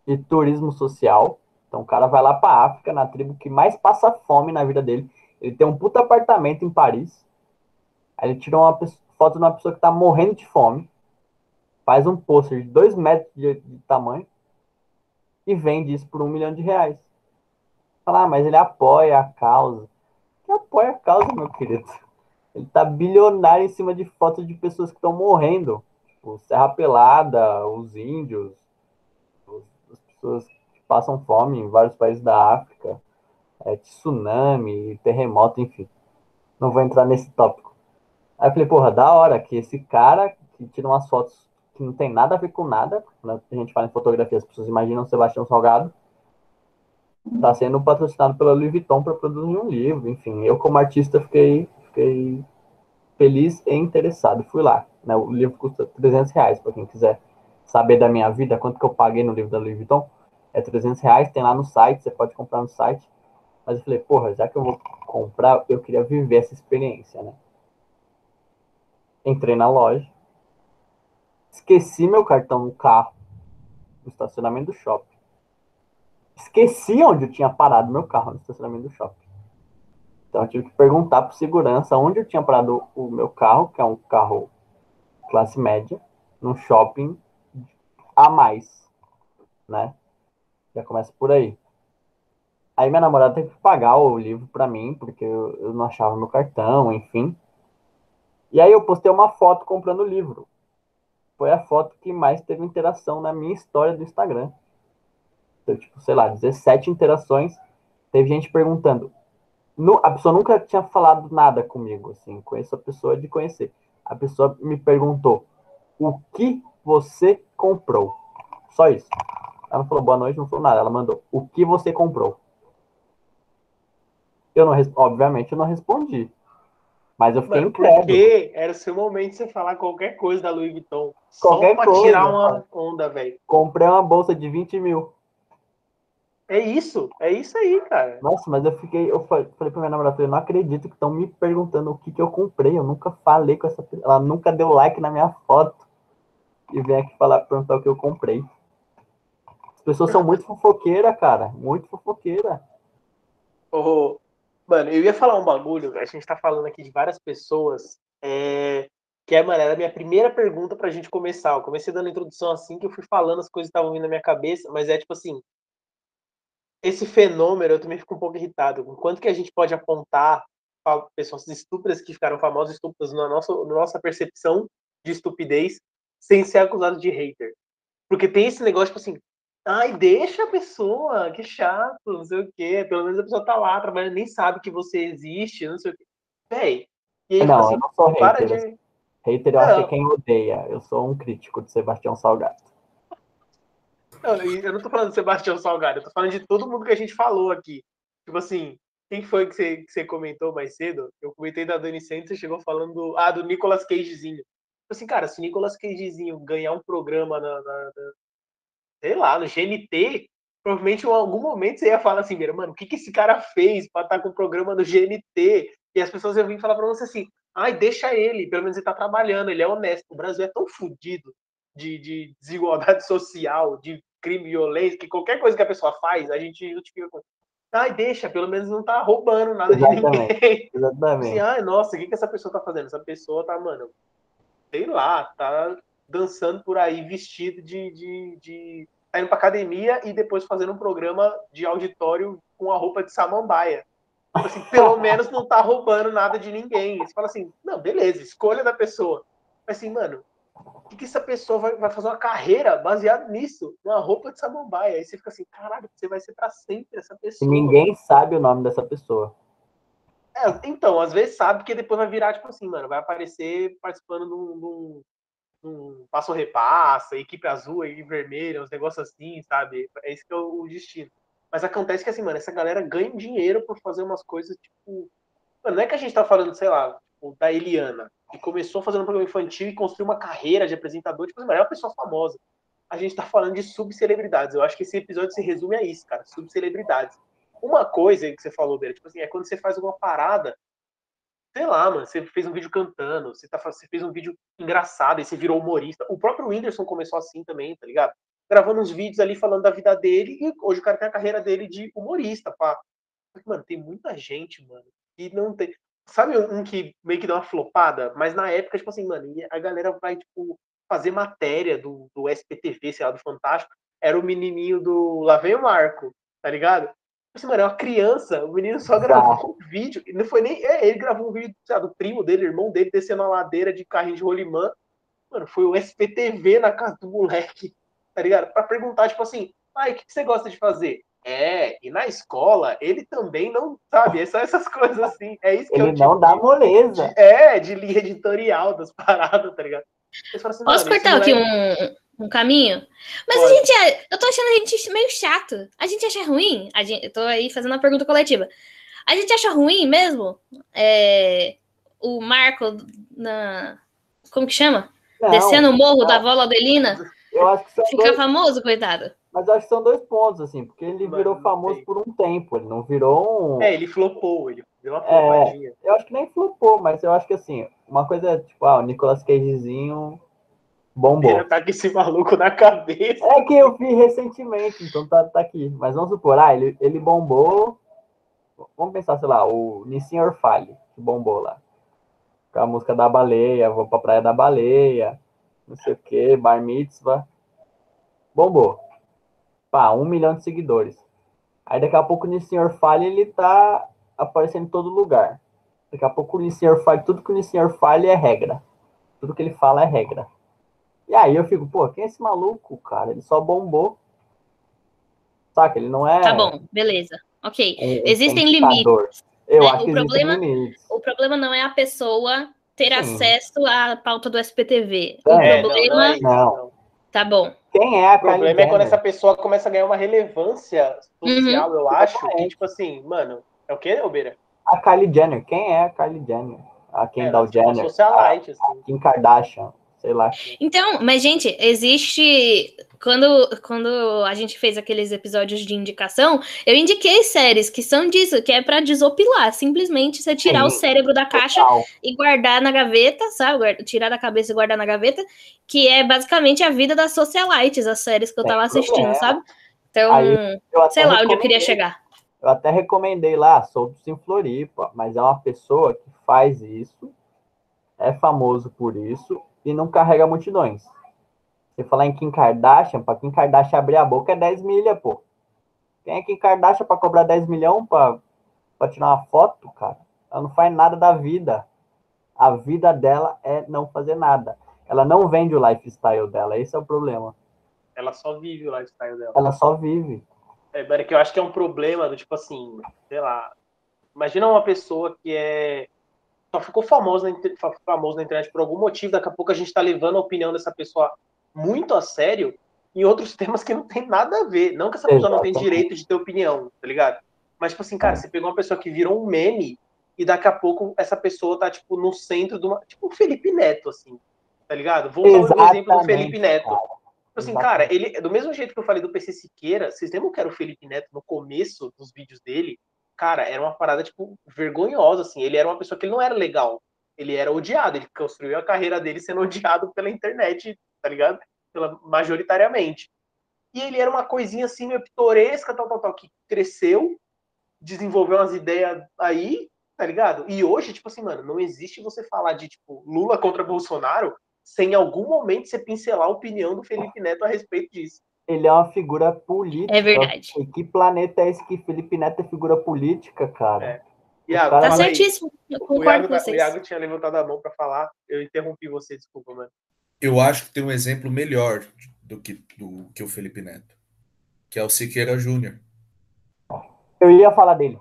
e turismo social. Então o cara vai lá para África, na tribo que mais passa fome na vida dele. Ele tem um puta apartamento em Paris. Aí ele tira uma foto de uma pessoa que tá morrendo de fome. Faz um pôster de dois metros de, de tamanho e vende isso por um milhão de reais. Fala, ah, mas ele apoia a causa que apoia a causa, meu querido. Ele tá bilionário em cima de fotos de pessoas que estão morrendo. Tipo, Serra Pelada, os índios, as pessoas passam fome em vários países da África, é, tsunami, terremoto, enfim. Não vou entrar nesse tópico. Aí eu falei, porra, da hora que esse cara que tira umas fotos que não tem nada a ver com nada, quando a gente fala em fotografia, as pessoas imaginam Sebastião Salgado, está sendo patrocinado pela Louis Vuitton para produzir um livro. Enfim, eu como artista fiquei, fiquei feliz e interessado. Fui lá. Né? O livro custa 300 reais para quem quiser saber da minha vida, quanto que eu paguei no livro da Louis Vuitton. É 300 reais, tem lá no site, você pode comprar no site. Mas eu falei, porra, já que eu vou comprar, eu queria viver essa experiência, né? Entrei na loja, esqueci meu cartão no carro, no estacionamento do shopping esqueci onde eu tinha parado meu carro no estacionamento do shopping. Então eu tive que perguntar para segurança onde eu tinha parado o meu carro, que é um carro classe média, num shopping a mais. né? Já começa por aí. Aí minha namorada teve que pagar o livro para mim, porque eu, eu, não achava meu cartão, enfim. E aí eu postei uma foto comprando o livro. Foi a foto que mais teve interação na minha história do Instagram. Então, tipo, sei lá, 17 interações. Teve gente perguntando. No, a pessoa nunca tinha falado nada comigo, assim, conheço a pessoa de conhecer. A pessoa me perguntou: o que você comprou? Só isso. Ela não falou boa noite, não falou nada. Ela mandou: o que você comprou? Eu não, obviamente, eu não respondi. Mas eu fiquei incrédulo. Porque era o seu momento de você falar qualquer coisa da Louis Vuitton. Qualquer só pra coisa, tirar uma onda, velho. Comprei uma bolsa de 20 mil. É isso, é isso aí, cara. Nossa, mas eu fiquei, eu falei pra minha namorada, eu não acredito que estão me perguntando o que, que eu comprei. Eu nunca falei com essa pessoa. Ela nunca deu like na minha foto. E vem aqui falar, perguntar o que eu comprei. As pessoas são muito fofoqueiras, cara. Muito fofoqueira. Oh, Mano, eu ia falar um bagulho, a gente tá falando aqui de várias pessoas, é, que é, mano, era a minha primeira pergunta pra gente começar. Eu comecei dando introdução assim, que eu fui falando, as coisas estavam vindo na minha cabeça, mas é tipo assim, esse fenômeno, eu também fico um pouco irritado, quanto que a gente pode apontar pessoas estúpidas que ficaram famosas estúpidas na nossa, na nossa percepção de estupidez, sem ser acusado de hater. Porque tem esse negócio, tipo assim, Ai, deixa a pessoa, que chato, não sei o quê. Pelo menos a pessoa tá lá trabalhando, nem sabe que você existe, não sei o quê. Véi. E aí, não, assim, eu não sou hater. De... Hater eu não. acho que é quem odeia. Eu sou um crítico de Sebastião Salgado. Não, eu não tô falando de Sebastião Salgado, eu tô falando de todo mundo que a gente falou aqui. Tipo assim, quem foi que você, que você comentou mais cedo? Eu comentei da Dani Santos, você chegou falando do, ah, do Nicolas Cagezinho. Tipo assim, cara, se o Nicolas Cagezinho ganhar um programa na, na, sei lá, no GNT, provavelmente em algum momento você ia falar assim, mano, o que, que esse cara fez para estar tá com o programa no GNT? E as pessoas iam vir falar para você assim, ai, deixa ele, pelo menos ele tá trabalhando, ele é honesto. O Brasil é tão fodido de, de, desigualdade social, de crime e violência, que qualquer coisa que a pessoa faz, a gente justifica com. Ai, deixa, pelo menos não tá roubando nada exatamente, de ninguém. Exatamente. Assim, ai, nossa, o que, que essa pessoa tá fazendo? Essa pessoa tá, mano, sei lá, tá dançando por aí vestido de, de, de tá indo pra academia e depois fazendo um programa de auditório com a roupa de samambaia. Tipo assim, pelo menos não tá roubando nada de ninguém. Você fala assim, não, beleza, escolha da pessoa. Mas assim, mano, o que, que essa pessoa vai, vai fazer uma carreira baseada nisso? Numa roupa de samambaia. Aí você fica assim, caralho, você vai ser pra sempre essa pessoa. E ninguém sabe o nome dessa pessoa. É, então, às vezes sabe, porque depois vai virar, tipo assim, mano, vai aparecer participando de um, um passo repassa, equipe azul e vermelha, uns negócios assim, sabe? É esse que é o, destino. Mas acontece que assim, mano, essa galera ganha dinheiro por fazer umas coisas, tipo. Mano, não é que a gente tá falando, sei lá, tipo, da Eliana, que começou fazendo um programa infantil e construiu uma carreira de apresentador, tipo, é uma pessoa famosa. A gente tá falando de subcelebridades. Eu acho que esse episódio se resume a isso, cara, subcelebridades. Uma coisa que você falou, Beira, tipo assim, é quando você faz uma parada sei lá, mano, você fez um vídeo cantando, você, tá, você fez um vídeo engraçado e você virou humorista. O próprio Whindersson começou assim também, tá ligado? Gravando uns vídeos ali falando da vida dele e hoje o cara tem a carreira dele de humorista, pá. Mano, tem muita gente, mano, que não tem. Sabe um que meio que dá uma flopada? Mas na época, tipo assim, mano, a galera vai, tipo, fazer matéria do, do SPTV, sei lá, do Fantástico. Era o menininho do Lá vem o Marco, tá ligado? Assim, mano, é uma criança, o menino só gravou um vídeo, não foi nem. É, ele gravou um vídeo lá, do primo dele, irmão dele, descendo a ladeira de carrinho de rolimã. Mano, foi o SPTV na casa do moleque, tá ligado? Pra perguntar, tipo assim, ai, o que você gosta de fazer? É, e na escola ele também não sabe, é só essas coisas assim. É isso que ele é tipo não dá moleza. É, de linha editorial das paradas, tá ligado? Assim, Posso cortar aqui um, um caminho. Mas Pode. a gente é. Eu tô achando a gente meio chato. A gente acha ruim. A gente, eu tô aí fazendo uma pergunta coletiva. A gente acha ruim mesmo é, o Marco na. Como que chama? Não, Descendo o morro não. da Vola Adelina. Eu acho que são Ficar dois... famoso, coitado. Mas eu acho que são dois pontos, assim, porque ele virou famoso por um tempo, ele não virou um. É, ele flopou, ele deu uma. É, eu acho que nem flopou, mas eu acho que assim, uma coisa é, tipo, ah, o Nicolas Cagezinho Bombou. Ele tá com esse maluco na cabeça. É que eu vi recentemente, então tá, tá aqui. Mas vamos supor, ah, ele, ele bombou. Vamos pensar, sei lá, o Nissin Orfale, que bombou lá. Com a música da baleia, vou pra praia da baleia, não sei o que, bar mitzvah. Bombou. pá, um milhão de seguidores. Aí daqui a pouco o senhor fala ele tá aparecendo em todo lugar. Daqui a pouco o senhor fala, tudo que o senhor fala é regra. Tudo que ele fala é regra. E aí eu fico, pô, quem é esse maluco, cara? Ele só bombou. Saca? Ele não é. Tá bom, beleza. Ok. Um, existem limites. Eu né? acho o que problema, limites. O problema não é a pessoa ter Sim. acesso à pauta do SPTV. É, o problema. Não, não, não. Tá bom. Quem é a O problema é quando essa pessoa começa a ganhar uma relevância social, uhum. eu acho. Que, tipo assim, mano, é o quê, Obeira? A Kylie Jenner. Quem é a Kylie Jenner? A Kendall é, Jenner. Socialite, assim. A Kim Kardashian sei lá. Então, mas, gente, existe. Quando, quando a gente fez aqueles episódios de indicação, eu indiquei séries que são disso, que é para desopilar. Simplesmente você tirar Sim, o cérebro da caixa total. e guardar na gaveta, sabe? Tirar da cabeça e guardar na gaveta, que é basicamente a vida das socialites, as séries que eu tava assistindo, sabe? Então, Aí, sei lá onde eu queria chegar. Eu até recomendei lá, sou em Floripa, mas é uma pessoa que faz isso, é famoso por isso, e não carrega multidões. Você falar em Kim Kardashian, para Kim Kardashian abrir a boca é 10 milha, pô. Quem é Kim Kardashian para cobrar 10 milhões para tirar uma foto, cara? Ela não faz nada da vida. A vida dela é não fazer nada. Ela não vende o lifestyle dela, esse é o problema. Ela só vive o lifestyle dela. Ela só vive. É, que eu acho que é um problema do tipo assim, sei lá. Imagina uma pessoa que é só ficou famoso na, famoso na internet por algum motivo, daqui a pouco a gente está levando a opinião dessa pessoa muito a sério em outros temas que não tem nada a ver. Não que essa pessoa não tem direito de ter opinião, tá ligado? Mas, tipo assim, cara, você pegou uma pessoa que virou um meme e daqui a pouco essa pessoa tá, tipo, no centro de uma. Tipo o Felipe Neto, assim, tá ligado? Vou usar o exemplo do Felipe Neto. Tipo assim, cara, ele, do mesmo jeito que eu falei do PC Siqueira, vocês lembram que era o Felipe Neto no começo dos vídeos dele? cara, era uma parada, tipo, vergonhosa, assim. Ele era uma pessoa que não era legal. Ele era odiado. Ele construiu a carreira dele sendo odiado pela internet, tá ligado? Pela, majoritariamente. E ele era uma coisinha assim, meio pitoresca, tal, tal, tal, que cresceu, desenvolveu umas ideias aí, tá ligado? E hoje, tipo assim, mano, não existe você falar de, tipo, Lula contra Bolsonaro sem em algum momento você pincelar a opinião do Felipe Neto a respeito disso ele é uma figura política. É verdade. E que planeta é esse que Felipe Neto é figura política, cara? É. Iago, tá certíssimo. Eu concordo o Iago, com vocês. O Iago tinha levantado a mão para falar. Eu interrompi você, desculpa, mano. Eu acho que tem um exemplo melhor do que, do que o Felipe Neto, que é o Siqueira Júnior. Eu ia falar dele.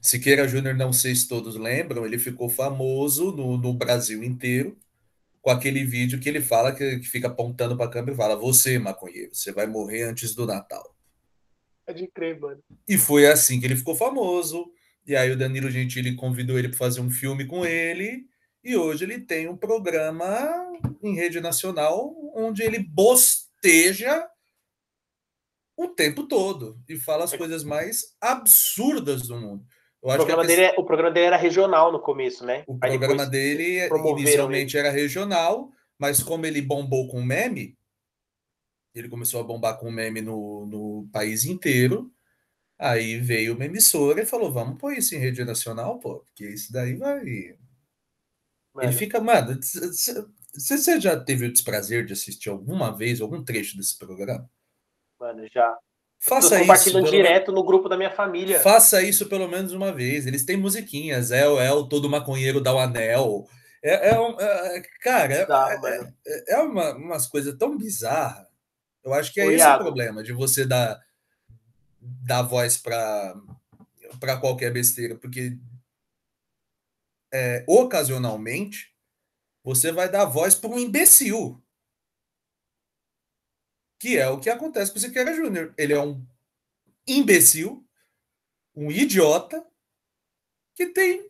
Siqueira Júnior, não sei se todos lembram, ele ficou famoso no, no Brasil inteiro com aquele vídeo que ele fala, que, que fica apontando para a câmera e fala: Você, maconheiro, você vai morrer antes do Natal. É de crer, mano. E foi assim que ele ficou famoso. E aí o Danilo Gentili convidou ele para fazer um filme com ele. E hoje ele tem um programa em rede nacional onde ele bosteja o tempo todo e fala as coisas mais absurdas do mundo. Eu o, programa dele, é, o programa dele era regional no começo, né? O Aí programa dele inicialmente ele. era regional, mas como ele bombou com meme, ele começou a bombar com meme no, no país inteiro. Aí veio uma emissora e falou: vamos pôr isso em rede nacional, pô, porque isso daí vai. Mano. Ele fica, mano. Você já teve o desprazer de assistir alguma vez algum trecho desse programa? Mano, já. Faça isso. direto no grupo da minha família. Faça isso pelo menos uma vez. Eles têm musiquinhas. É o El, todo maconheiro dá o anel. É, é, é cara, é, é, é, é uma, umas coisas tão bizarras. Eu acho que é esse o problema de você dar, dar voz para qualquer besteira, porque é, ocasionalmente você vai dar voz para um imbecil que é o que acontece com o Siqueira Júnior. Ele é um imbecil, um idiota, que tem,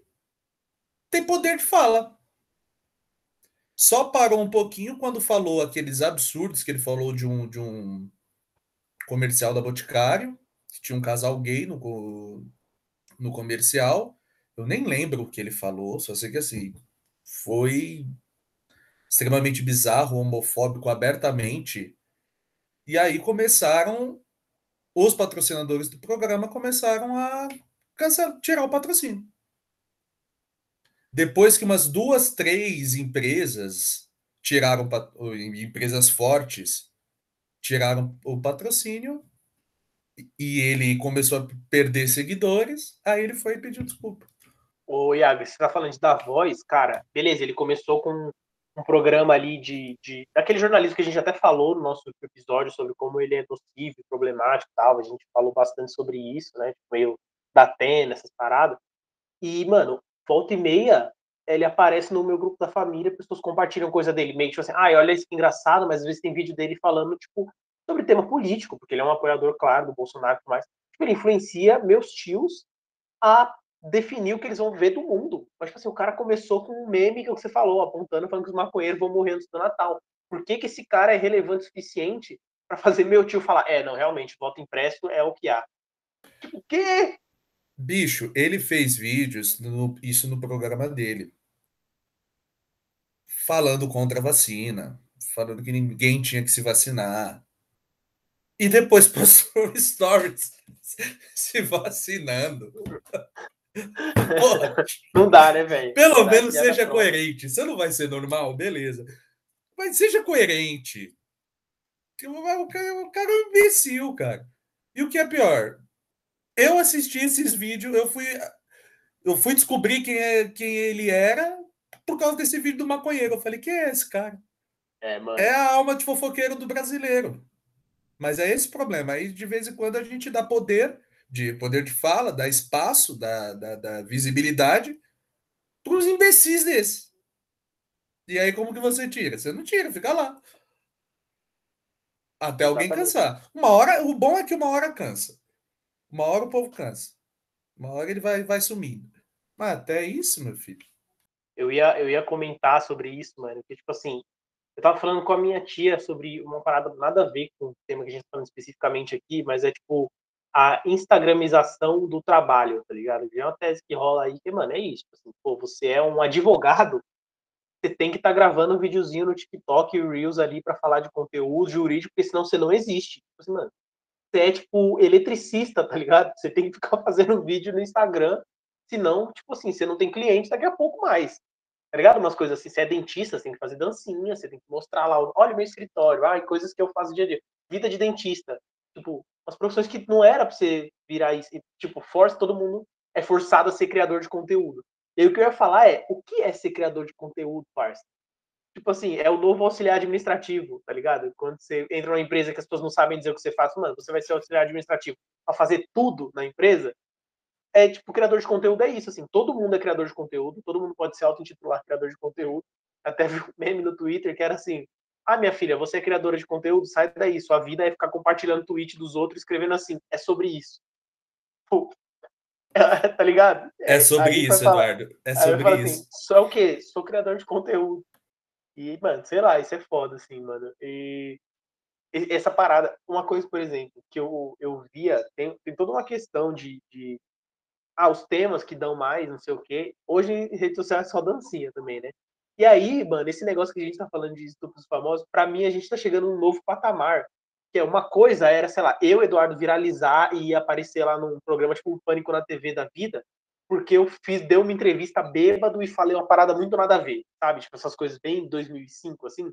tem poder de fala. Só parou um pouquinho quando falou aqueles absurdos que ele falou de um, de um comercial da Boticário, que tinha um casal gay no, no comercial. Eu nem lembro o que ele falou, só sei que assim, foi extremamente bizarro, homofóbico abertamente e aí começaram, os patrocinadores do programa começaram a tirar o patrocínio. Depois que umas duas, três empresas tiraram, empresas fortes, tiraram o patrocínio e ele começou a perder seguidores, aí ele foi pedir desculpa. Ô, Iago, você tá falando da voz, cara, beleza, ele começou com um programa ali de, de daquele jornalismo que a gente até falou no nosso episódio sobre como ele é nocivo, problemático tal, a gente falou bastante sobre isso, né, tipo, meio da Atena, essas paradas, e, mano, volta e meia, ele aparece no meu grupo da família, pessoas compartilham coisa dele, meio tipo assim, ah, olha isso que engraçado, mas às vezes tem vídeo dele falando, tipo, sobre tema político, porque ele é um apoiador, claro, do Bolsonaro e tudo mais. Tipo, ele influencia meus tios a definir o que eles vão ver do mundo. Mas, tipo assim, o cara começou com um meme que você falou, apontando, falando que os maconheiros vão morrer antes do Natal. Por que, que esse cara é relevante o suficiente para fazer meu tio falar, é, não, realmente, voto impresso é o que há? Tipo, o quê? Bicho, ele fez vídeos, no, isso no programa dele, falando contra a vacina, falando que ninguém tinha que se vacinar. E depois postou stories se vacinando. Não dá, né, velho? Pelo menos seja coerente. Você não vai ser normal, beleza. Mas seja coerente. O cara, o cara é um imbecil, cara. E o que é pior? Eu assisti esses vídeos, eu fui, eu fui descobrir quem, é, quem ele era por causa desse vídeo do maconheiro. Eu falei, quem é esse cara? É. É a alma de fofoqueiro do brasileiro. Mas é esse problema. Aí, de vez em quando, a gente dá poder de poder de fala, dá espaço, dá, dá, dá visibilidade para os imbecis desses. E aí, como que você tira? Você não tira, fica lá. Até alguém cansar. Uma hora, o bom é que uma hora cansa. Uma hora o povo cansa. Uma hora ele vai, vai sumindo. Mas até isso, meu filho. Eu ia, eu ia comentar sobre isso, mano. Que, tipo assim, eu tava falando com a minha tia sobre uma parada nada a ver com o tema que a gente tá falando especificamente aqui, mas é tipo a instagramização do trabalho, tá ligado? É uma tese que rola aí que, mano, é isso. Tipo assim, pô, você é um advogado, você tem que estar tá gravando um videozinho no TikTok e Reels ali para falar de conteúdo jurídico, porque senão você não existe. Tipo assim, mano, você é tipo eletricista, tá ligado? Você tem que ficar fazendo vídeo no Instagram, senão, tipo assim, você não tem cliente daqui a pouco mais. Tá ligado? Umas coisas assim, você é dentista, você tem que fazer dancinha, você tem que mostrar lá, olha o meu escritório, ai, coisas que eu faço dia a dia. Vida de dentista. Tipo, umas profissões que não era pra você virar isso. Tipo, força, todo mundo é forçado a ser criador de conteúdo. E o que eu ia falar é, o que é ser criador de conteúdo, parça? Tipo assim, é o novo auxiliar administrativo, tá ligado? Quando você entra numa empresa que as pessoas não sabem dizer o que você faz, mano, você vai ser auxiliar administrativo pra fazer tudo na empresa. É tipo, criador de conteúdo é isso, assim, todo mundo é criador de conteúdo, todo mundo pode ser auto-intitular criador de conteúdo. Até vi um meme no Twitter que era assim, ah, minha filha, você é criadora de conteúdo, sai daí. Sua vida é ficar compartilhando tweet dos outros, escrevendo assim, é sobre isso. Pô, tá ligado? É sobre isso, Eduardo. É sobre assim, isso. Assim, sou o quê? Sou criador de conteúdo. E, mano, sei lá, isso é foda, assim, mano. E essa parada, uma coisa, por exemplo, que eu, eu via, tem, tem toda uma questão de, de. Ah, os temas que dão mais, não sei o quê. Hoje em rede social é só dancinha também, né? E aí, mano, esse negócio que a gente tá falando de estupros famosos, para mim a gente tá chegando num novo patamar. Que é uma coisa era, sei lá, eu, Eduardo, viralizar e aparecer lá num programa tipo um Pânico na TV da vida, porque eu fiz, dei uma entrevista bêbado e falei uma parada muito nada a ver, sabe? Tipo, essas coisas bem 2005, assim.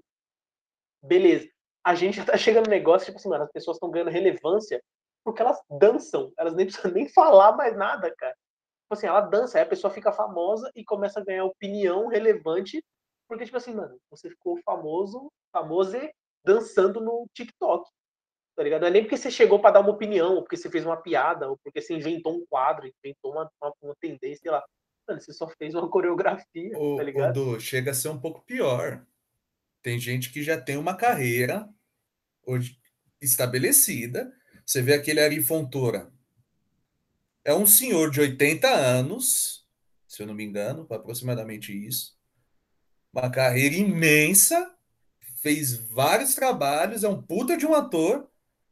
Beleza. A gente já tá chegando no negócio, tipo assim, mano, as pessoas estão ganhando relevância porque elas dançam, elas nem precisam nem falar mais nada, cara. Tipo assim, ela dança, aí a pessoa fica famosa e começa a ganhar opinião relevante porque, tipo assim, mano, você ficou famoso, famoso dançando no TikTok. Tá ligado? Não é nem porque você chegou para dar uma opinião, ou porque você fez uma piada, ou porque você inventou um quadro, inventou uma, uma, uma tendência, sei lá. Mano, você só fez uma coreografia, o, tá ligado? O chega a ser um pouco pior. Tem gente que já tem uma carreira hoje estabelecida. Você vê aquele Ari Fontoura. É um senhor de 80 anos, se eu não me engano, aproximadamente isso uma carreira imensa, fez vários trabalhos, é um puta de um ator,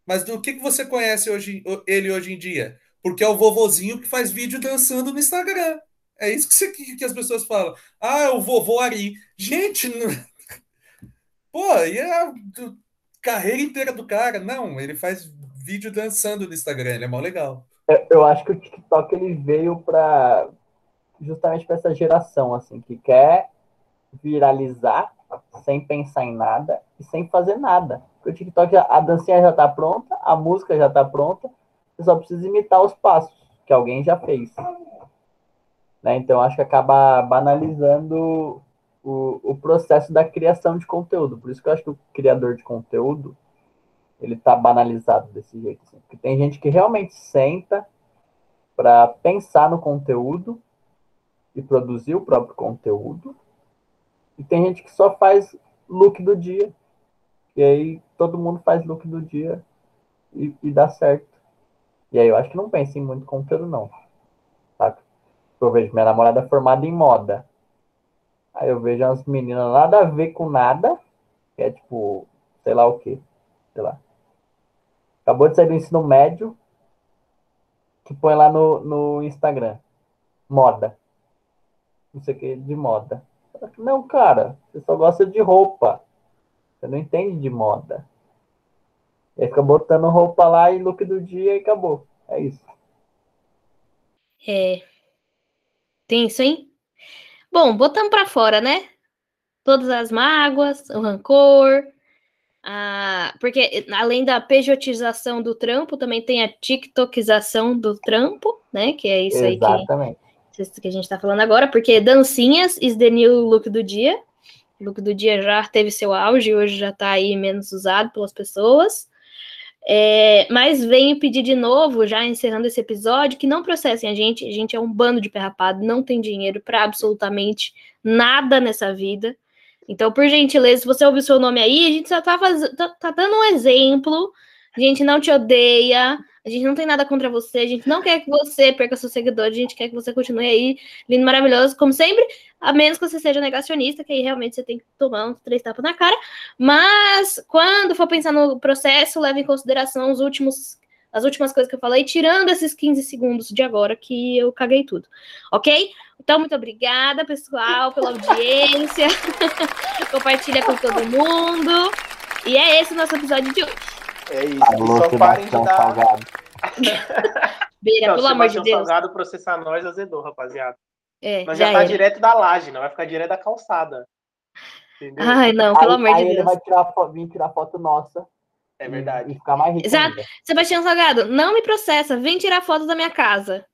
mas do que, que você conhece hoje, ele hoje em dia? Porque é o vovozinho que faz vídeo dançando no Instagram. É isso que, você, que as pessoas falam. Ah, é o vovô Ari. Gente, não... pô, e é a carreira inteira do cara? Não, ele faz vídeo dançando no Instagram, ele é mó legal. Eu acho que o TikTok ele veio para justamente para essa geração assim que quer viralizar sem pensar em nada e sem fazer nada. Porque o TikTok, a dancinha já está pronta, a música já está pronta, você só precisa imitar os passos que alguém já fez. Né? Então, acho que acaba banalizando o, o processo da criação de conteúdo. Por isso que eu acho que o criador de conteúdo ele tá banalizado desse jeito. Assim. Porque tem gente que realmente senta para pensar no conteúdo e produzir o próprio conteúdo. E tem gente que só faz look do dia. E aí todo mundo faz look do dia e, e dá certo. E aí eu acho que não pensa em muito conteúdo, não. Saca? Eu vejo minha namorada formada em moda. Aí eu vejo umas meninas nada a ver com nada, que é tipo, sei lá o que, sei lá. Acabou de sair do ensino médio, que põe lá no, no Instagram. Moda. Não sei o que, de moda. Não, cara, você só gosta de roupa. Você não entende de moda. E aí fica botando roupa lá e look do dia e acabou. É isso. É. Tenso, hein? Bom, botamos para fora, né? Todas as mágoas, o rancor, a... porque além da pejotização do trampo, também tem a tiktokização do trampo, né? Que é isso Exatamente. aí que, que a gente está falando agora, porque dancinhas is the new look do dia. O look do dia já teve seu auge, hoje já está aí menos usado pelas pessoas. É, mas venho pedir de novo, já encerrando esse episódio, que não processem a gente. A gente é um bando de perrapado, não tem dinheiro para absolutamente nada nessa vida. Então, por gentileza, se você ouvir seu nome aí, a gente só tá, faz... tá, tá dando um exemplo. A gente não te odeia, a gente não tem nada contra você, a gente não quer que você perca seus seguidores, a gente quer que você continue aí, lindo, maravilhoso, como sempre, a menos que você seja negacionista, que aí realmente você tem que tomar uns três tapas na cara. Mas quando for pensar no processo, leve em consideração os últimos, as últimas coisas que eu falei, tirando esses 15 segundos de agora que eu caguei tudo. Ok? Então, muito obrigada, pessoal, pela audiência. Compartilha com todo mundo. E é esse o nosso episódio de hoje. É isso. Alô, só parem de dar. Beira, não, pelo amor de Deus. salgado processar nós azedou, rapaziada. É, Mas já, já tá era. direto da laje, não vai ficar direto da calçada. Entendeu? Ai, não, pelo aí, amor aí de ele Deus. vai tirar, vir tirar foto nossa. É verdade. E ficar mais rico. Exato. Ainda. Sebastião Salgado, não me processa, vem tirar foto da minha casa.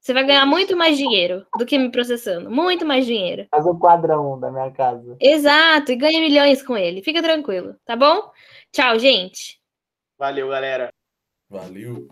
Você vai ganhar muito mais dinheiro do que me processando. Muito mais dinheiro. Faz um quadrão da minha casa. Exato, e ganha milhões com ele. Fica tranquilo, tá bom? Tchau, gente. Valeu, galera. Valeu.